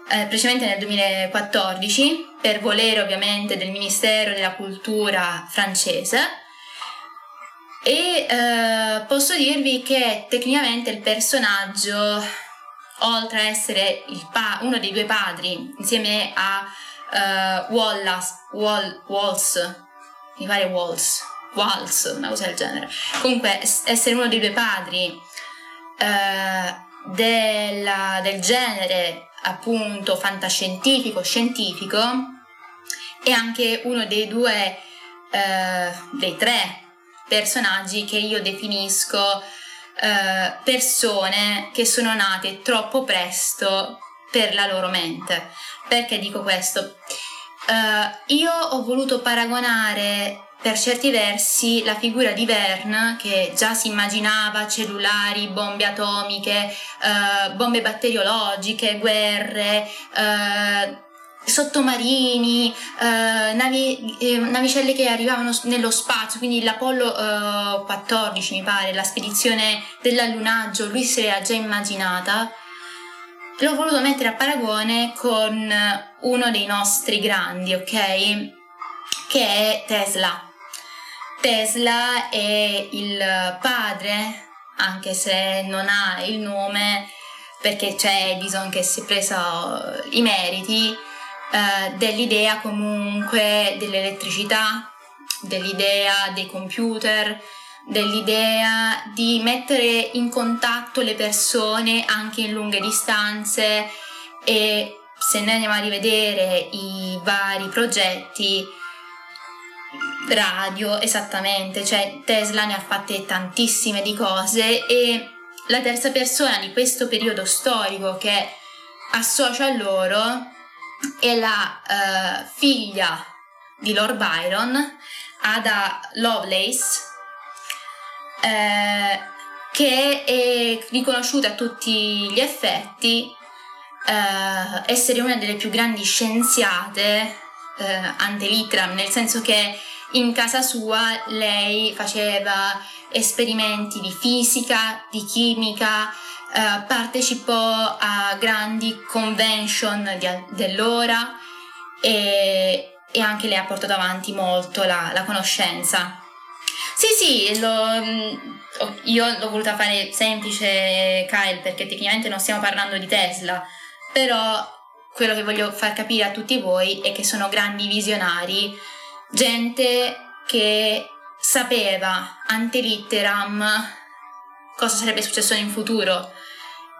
eh, precedente nel 2014, per volere ovviamente del Ministero della Cultura francese, E eh, posso dirvi che tecnicamente il personaggio, oltre a essere pa- uno dei due padri, insieme a uh, Wallace, Wall, Walls, mi pare Walls, Walls, una cosa del genere. Comunque, essere uno dei due padri uh, della, del genere appunto fantascientifico, scientifico, è anche uno dei due, uh, dei tre personaggi che io definisco eh, persone che sono nate troppo presto per la loro mente. Perché dico questo? Uh, io ho voluto paragonare per certi versi la figura di Verne che già si immaginava cellulari, bombe atomiche, uh, bombe batteriologiche, guerre, uh, sottomarini, eh, navi, eh, navicelle che arrivavano nello spazio, quindi l'Apollo eh, 14 mi pare, la spedizione dell'allunaggio, lui se l'ha già immaginata. L'ho voluto mettere a paragone con uno dei nostri grandi, ok? Che è Tesla. Tesla è il padre, anche se non ha il nome, perché c'è Edison che si è preso i meriti, eh, dell'idea comunque dell'elettricità, dell'idea dei computer, dell'idea di mettere in contatto le persone anche in lunghe distanze e se noi andiamo a rivedere i vari progetti radio esattamente, cioè Tesla ne ha fatte tantissime di cose e la terza persona di questo periodo storico che associa a loro è la uh, figlia di Lord Byron, Ada Lovelace, eh, che è riconosciuta a tutti gli effetti eh, essere una delle più grandi scienziate eh, ante litteram, nel senso che in casa sua lei faceva esperimenti di fisica, di chimica, eh, partecipò a grandi convention di, dell'ora e, e, anche lei ha portato avanti molto la, la conoscenza. Sì, sì, lo, mm, io l'ho voluta fare semplice, Kyle, perché tecnicamente non stiamo parlando di Tesla, però quello che voglio far capire a tutti voi è che sono grandi visionari, gente che sapeva ante litteram cosa sarebbe successo in futuro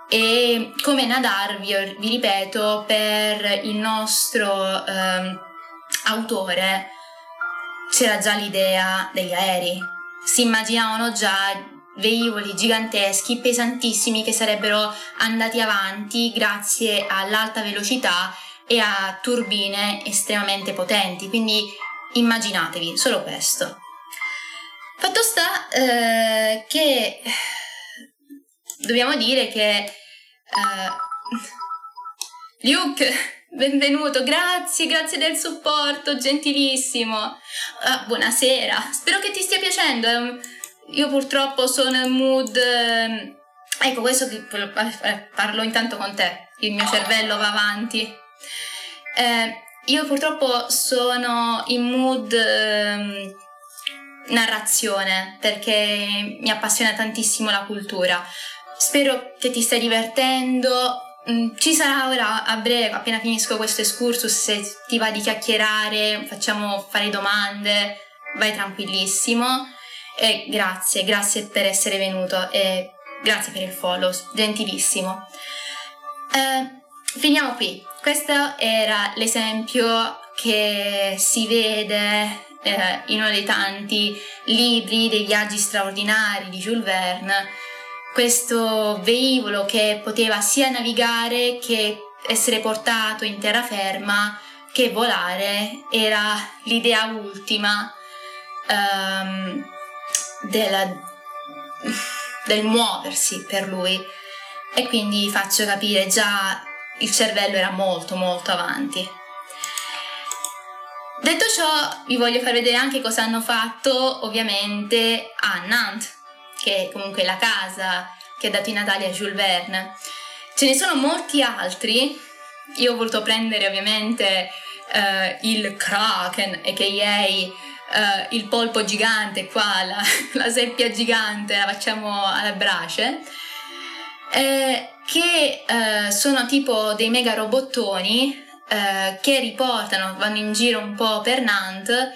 e come Nadar, vi, vi ripeto, per il nostro ehm, autore c'era già l'idea degli aerei. Si immaginavano già velivoli giganteschi, pesantissimi che sarebbero andati avanti grazie all'alta velocità e a turbine estremamente potenti. Quindi immaginatevi solo questo. Fatto sta eh, che dobbiamo dire che uh, Luke, benvenuto, grazie, grazie del supporto, gentilissimo. Uh, buonasera, spero che ti stia piacendo. Io purtroppo sono in mood... Uh, ecco, questo che parlo intanto con te, il mio cervello va avanti. Eh, io purtroppo sono in mood ehm, narrazione perché mi appassiona tantissimo la cultura. Spero che ti stai divertendo. Mm, ci sarà ora a breve, appena finisco questo excursus, se ti va di chiacchierare, facciamo fare domande, vai tranquillissimo. E grazie, grazie per essere venuto e grazie per il follow, gentilissimo. Eh, finiamo qui. Questo era l'esempio che si vede eh, in uno dei tanti libri dei viaggi straordinari di Jules Verne questo velivolo che poteva sia navigare che essere portato in terraferma che volare era l'idea ultima um, della, del muoversi per lui e quindi faccio capire già il cervello era molto molto avanti. Detto ciò vi voglio far vedere anche cosa hanno fatto ovviamente a Nantes che è comunque la casa che ha dato i Natali a Jules Verne. Ce ne sono molti altri, io ho voluto prendere ovviamente uh, il Kraken, a.k.a. uh, il polpo gigante qua, la, la, seppia gigante, la facciamo alla brace, eh, che uh, sono tipo dei mega robottoni uh, che riportano, vanno in giro un po' per Nantes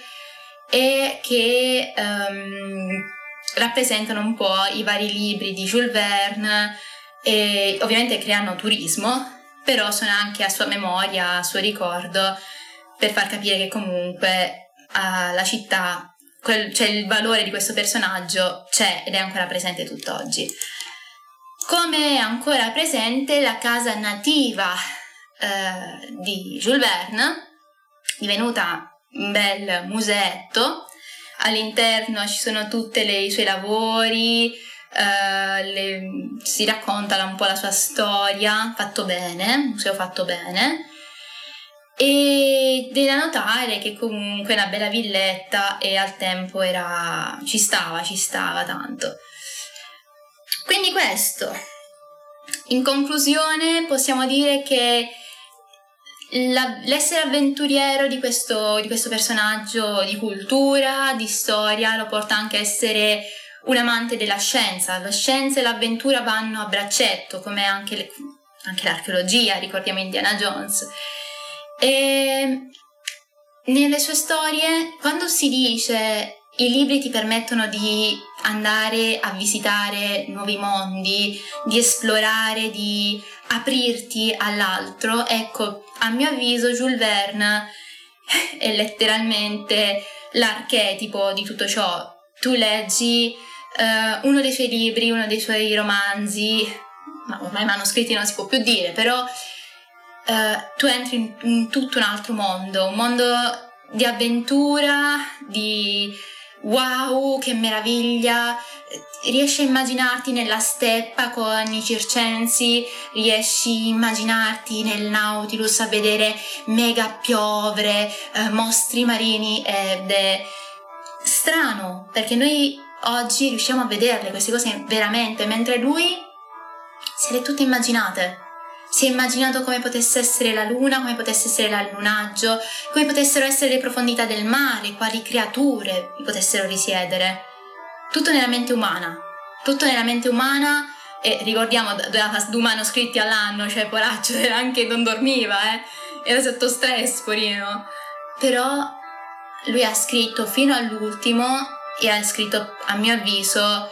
e che um, rappresentano un po' i vari libri di Jules Verne e ovviamente creano turismo, però sono anche a sua memoria, a suo ricordo, per far capire che comunque uh, la città, quel, cioè il valore di questo personaggio c'è ed è ancora presente tutt'oggi. Come è ancora presente la casa nativa uh, di Jules Verne, divenuta un bel musetto, all'interno ci sono tutti i suoi lavori, uh, le, si racconta un po' la sua storia, fatto bene, museo fatto bene. E da notare che comunque una bella villetta e al tempo era, ci stava, ci stava tanto. Quindi questo. In conclusione possiamo dire che la, l'essere avventuriero di questo, di questo personaggio di cultura, di storia, lo porta anche a essere un amante della scienza. La scienza e l'avventura vanno a braccetto, come anche, le, anche l'archeologia, ricordiamo Indiana Jones. E nelle sue storie, quando si dice i libri ti permettono di andare a visitare nuovi mondi, di esplorare, di aprirti all'altro, ecco, a mio avviso Jules Verne è letteralmente l'archetipo di tutto ciò. Tu leggi uh, uno dei suoi libri, uno dei suoi romanzi, ma ormai manoscritti non si può più dire, però uh, tu entri in, in, tutto un altro mondo, un mondo di avventura, di wow, che meraviglia, riesci a immaginarti nella steppa con i circensi, riesci a immaginarti nel Nautilus a vedere mega piovre, uh, mostri marini ed è strano perché noi oggi riusciamo a vederle queste cose veramente, mentre lui se le tutte immaginate. Si è immaginato come potesse essere la luna, come potesse essere l'allunaggio, come potessero essere le profondità del mare, quali creature potessero risiedere. Tutto nella mente umana. Tutto nella mente umana e ricordiamo due manoscritti all'anno, cioè poraccio, anche non dormiva, eh. Era sotto stress, porino. Però lui ha scritto fino all'ultimo e ha scritto, a mio avviso,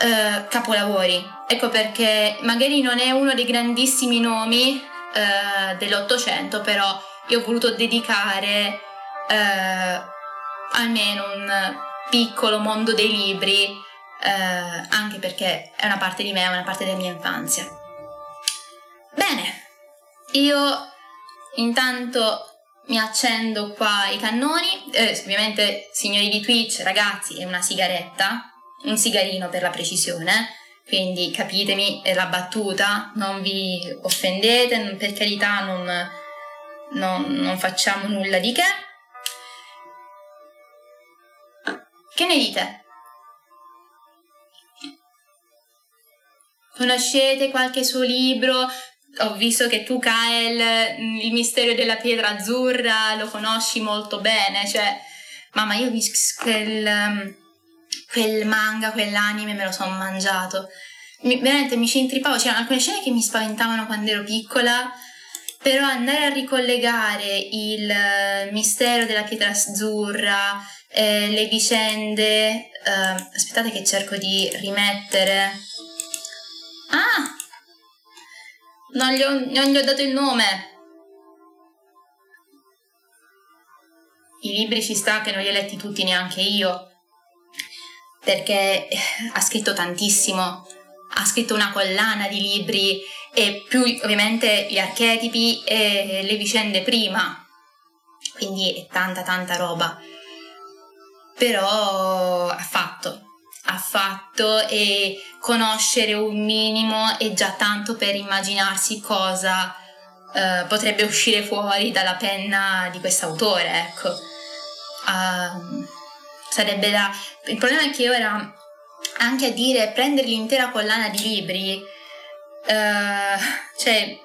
eh, capolavori. Ecco perché magari non è uno dei grandissimi nomi eh, dell'Ottocento, però io ho voluto dedicare eh, almeno un piccolo mondo dei libri, eh, anche perché è una parte di me, è una parte della mia infanzia. Bene, io intanto mi accendo qua i cannoni, eh, ovviamente signori di Twitch, ragazzi, è una sigaretta, un sigarino per la precisione, quindi capitemi, la battuta, non vi offendete, per carità non, non, non facciamo nulla di che. Che ne dite? Conoscete qualche suo libro? ho visto che tu, Kael, mm, il mistero della pietra azzurra lo conosci molto bene, cioè, mamma, io quel, mm, quel manga, quell'anime me lo sono mangiato. Mi, veramente mi ci intrippavo, c'erano alcune scene che mi spaventavano quando ero piccola, però andare a ricollegare il uh, mistero della pietra azzurra, eh, le vicende, uh, aspettate che cerco di rimettere. Ah, non gli, ho, non gli ho dato il nome. I libri ci sta che non li ho letti tutti neanche io, perché eh, ha scritto tantissimo, ha scritto una collana di libri e più ovviamente gli archetipi e le vicende prima, quindi è tanta tanta roba. Però ha fatto, ha fatto e conoscere un minimo è già tanto per immaginarsi cosa uh, potrebbe uscire fuori dalla penna di quest'autore, ecco. Uh, sarebbe da... Il problema è che ora anche a dire prendere l'intera collana di libri, uh, cioè,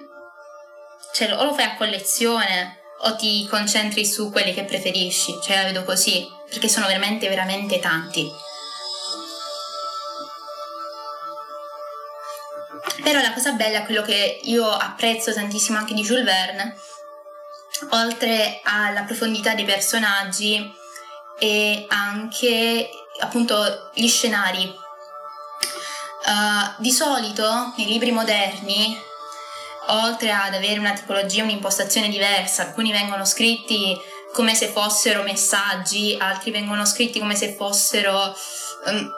cioè o lo fai a collezione o ti concentri su quelli che preferisci, cioè la vedo così perché sono veramente, veramente tanti. Però la cosa bella, quello che io apprezzo tantissimo anche di Jules Verne, oltre alla profondità dei personaggi e anche appunto gli scenari. Uh, di solito nei libri moderni, oltre ad avere una tipologia, un'impostazione diversa, alcuni vengono scritti come se fossero messaggi, altri vengono scritti come se fossero um,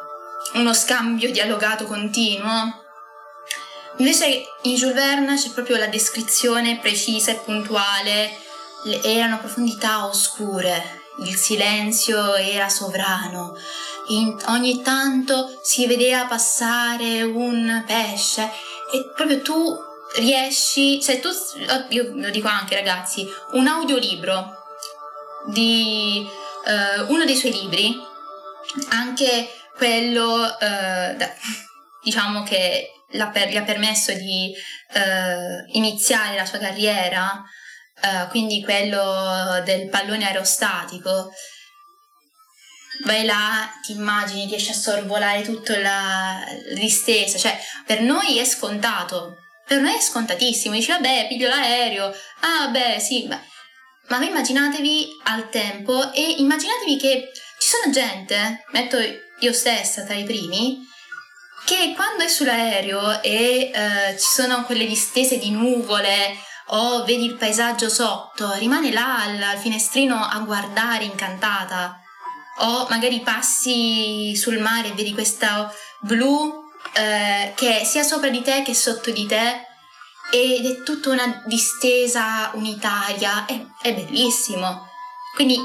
uno scambio dialogato continuo. Invece in Jules Verne c'è proprio la descrizione precisa e puntuale, erano profondità oscure, il silenzio era sovrano, In, ogni tanto si vedeva passare un pesce e proprio tu riesci, cioè tu, io lo dico anche ragazzi, un audiolibro di uh, uno dei suoi libri, anche quello, uh, da, diciamo che per, gli ha permesso di uh, iniziare la sua carriera, uh, quindi quello del pallone aerostatico, vai là, ti immagini, riesci a sorvolare tutta la distesa, cioè per noi è scontato, per noi è scontatissimo, dici vabbè piglio l'aereo, ah beh sì, beh. ma voi immaginatevi al tempo e immaginatevi che ci sono gente, metto io stessa tra i primi, che quando è sull'aereo e eh, ci sono quelle distese di nuvole o vedi il paesaggio sotto, rimane là al, al finestrino a guardare incantata o magari passi sul mare e vedi questa blu eh, che è sia sopra di te che sotto di te ed è tutta una distesa unitaria, è, è bellissimo. Quindi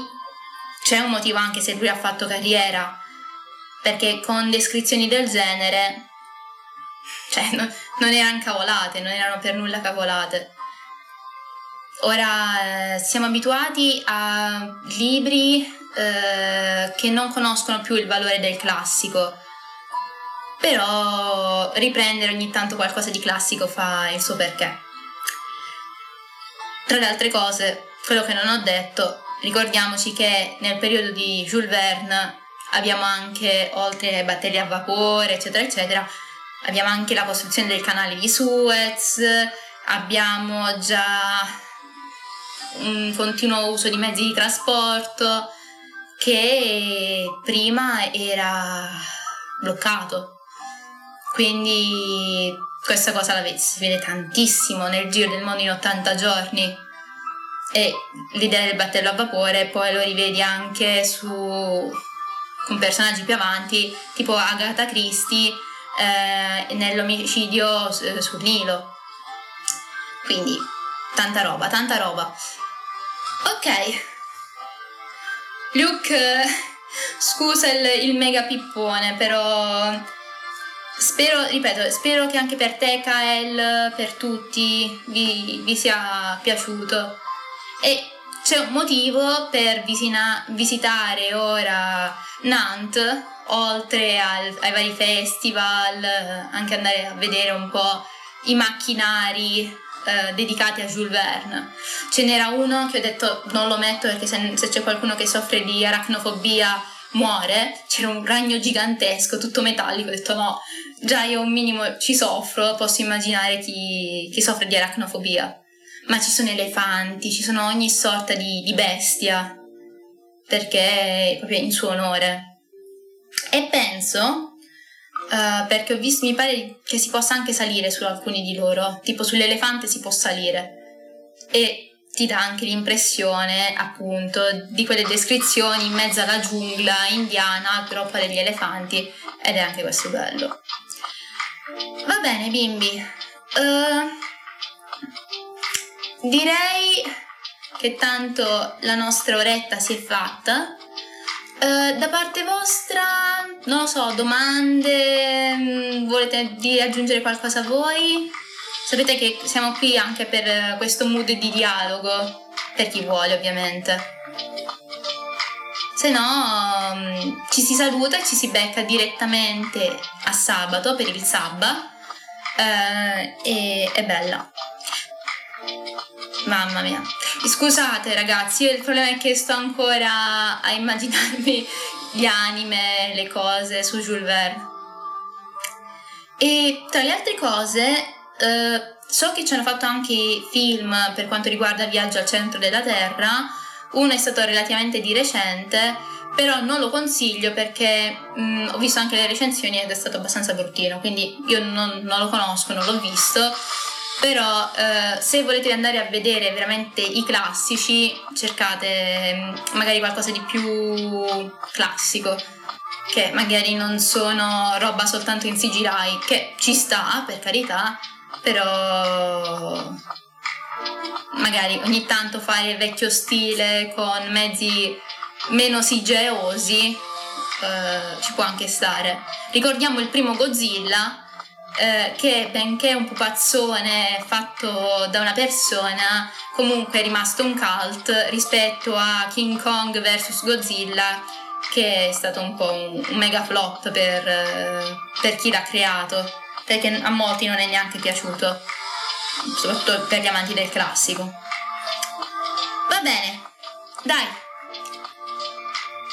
c'è un motivo anche se lui ha fatto carriera perché con descrizioni del genere, cioè no, non erano cavolate, non erano per nulla cavolate. Ora eh, siamo abituati a libri eh, che non conoscono più il valore del classico, però riprendere ogni tanto qualcosa di classico fa il suo perché. Tra le altre cose, quello che non ho detto, ricordiamoci che nel periodo di Jules Verne abbiamo anche, oltre ai battelli a vapore, eccetera, eccetera, abbiamo anche la costruzione del canale di Suez, abbiamo già un continuo uso di mezzi di trasporto che prima era bloccato. Quindi questa cosa la si vede tantissimo nel giro del mondo in 80 giorni e l'idea del battello a vapore poi lo rivedi anche su con personaggi più avanti, tipo Agatha Christie eh, nell'omicidio sul Nilo. Quindi, tanta roba, tanta roba. Ok. Luke, scusa il, il mega pippone, però spero, ripeto, spero che anche per te, Kael, per tutti, vi, vi sia piaciuto. E c'è un motivo per visina, visitare ora Nantes, oltre al, ai vari festival, anche andare a vedere un po' i macchinari eh, dedicati a Jules Verne. Ce n'era uno che ho detto non lo metto perché se, se c'è qualcuno che soffre di aracnofobia muore, c'era un ragno gigantesco, tutto metallico, ho detto no, già io un minimo ci soffro, posso immaginare chi, chi soffre di aracnofobia ma ci sono elefanti, ci sono ogni sorta di, di bestia, perché è proprio in suo onore. E penso, uh, perché ho visto, mi pare che si possa anche salire su alcuni di loro, tipo sull'elefante si può salire. E ti dà anche l'impressione, appunto, di quelle descrizioni in mezzo alla giungla indiana, troppa degli elefanti, ed è anche questo bello. Va bene, bimbi. Uh, Direi che tanto la nostra oretta si è fatta. Uh, da parte vostra, non lo so, domande, mm, volete aggiungere qualcosa voi? Sapete che siamo qui anche per questo mood di dialogo, per chi vuole ovviamente. Se no um, ci si saluta e ci si becca direttamente a sabato per il sabba uh, e è bella. Mamma mia. Scusate ragazzi, il problema è che sto ancora a immaginarmi gli anime, le cose su Jules Verne. E tra le altre cose, eh, so che ci hanno fatto anche film per quanto riguarda Viaggio al centro della Terra, uno è stato relativamente di recente, però non lo consiglio perché mh, mm, ho visto anche le recensioni ed è stato abbastanza bruttino, quindi io non, non lo conosco, non l'ho visto, però eh, se volete andare a vedere veramente i classici, cercate mm, magari qualcosa di più classico, che magari non sono roba soltanto in CGI, che ci sta per carità, però magari ogni tanto fare il vecchio stile con mezzi meno sigeosi eh, ci può anche stare. Ricordiamo il primo Godzilla eh, che benché un pupazzone fatto da una persona, comunque è rimasto un cult rispetto a King Kong vs Godzilla, che è stato un po' un, un mega flop per, eh, per chi l'ha creato, perché a molti non è neanche piaciuto, soprattutto per gli amanti del classico. Va bene, dai.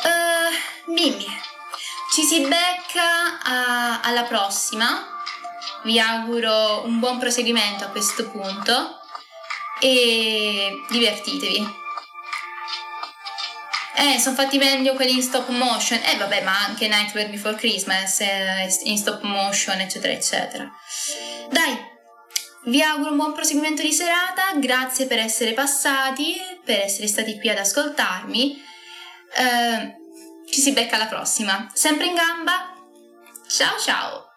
Uh, ci si becca a, alla prossima vi auguro un buon proseguimento a questo punto e divertitevi. Eh, sono fatti meglio quelli in stop motion. Eh, vabbè, ma anche Nightmare Before Christmas è in stop motion, eccetera, eccetera. Dai, vi auguro un buon proseguimento di serata. Grazie per essere passati, per essere stati qui ad ascoltarmi. Eh, ci si becca alla prossima. Sempre in gamba. Ciao ciao!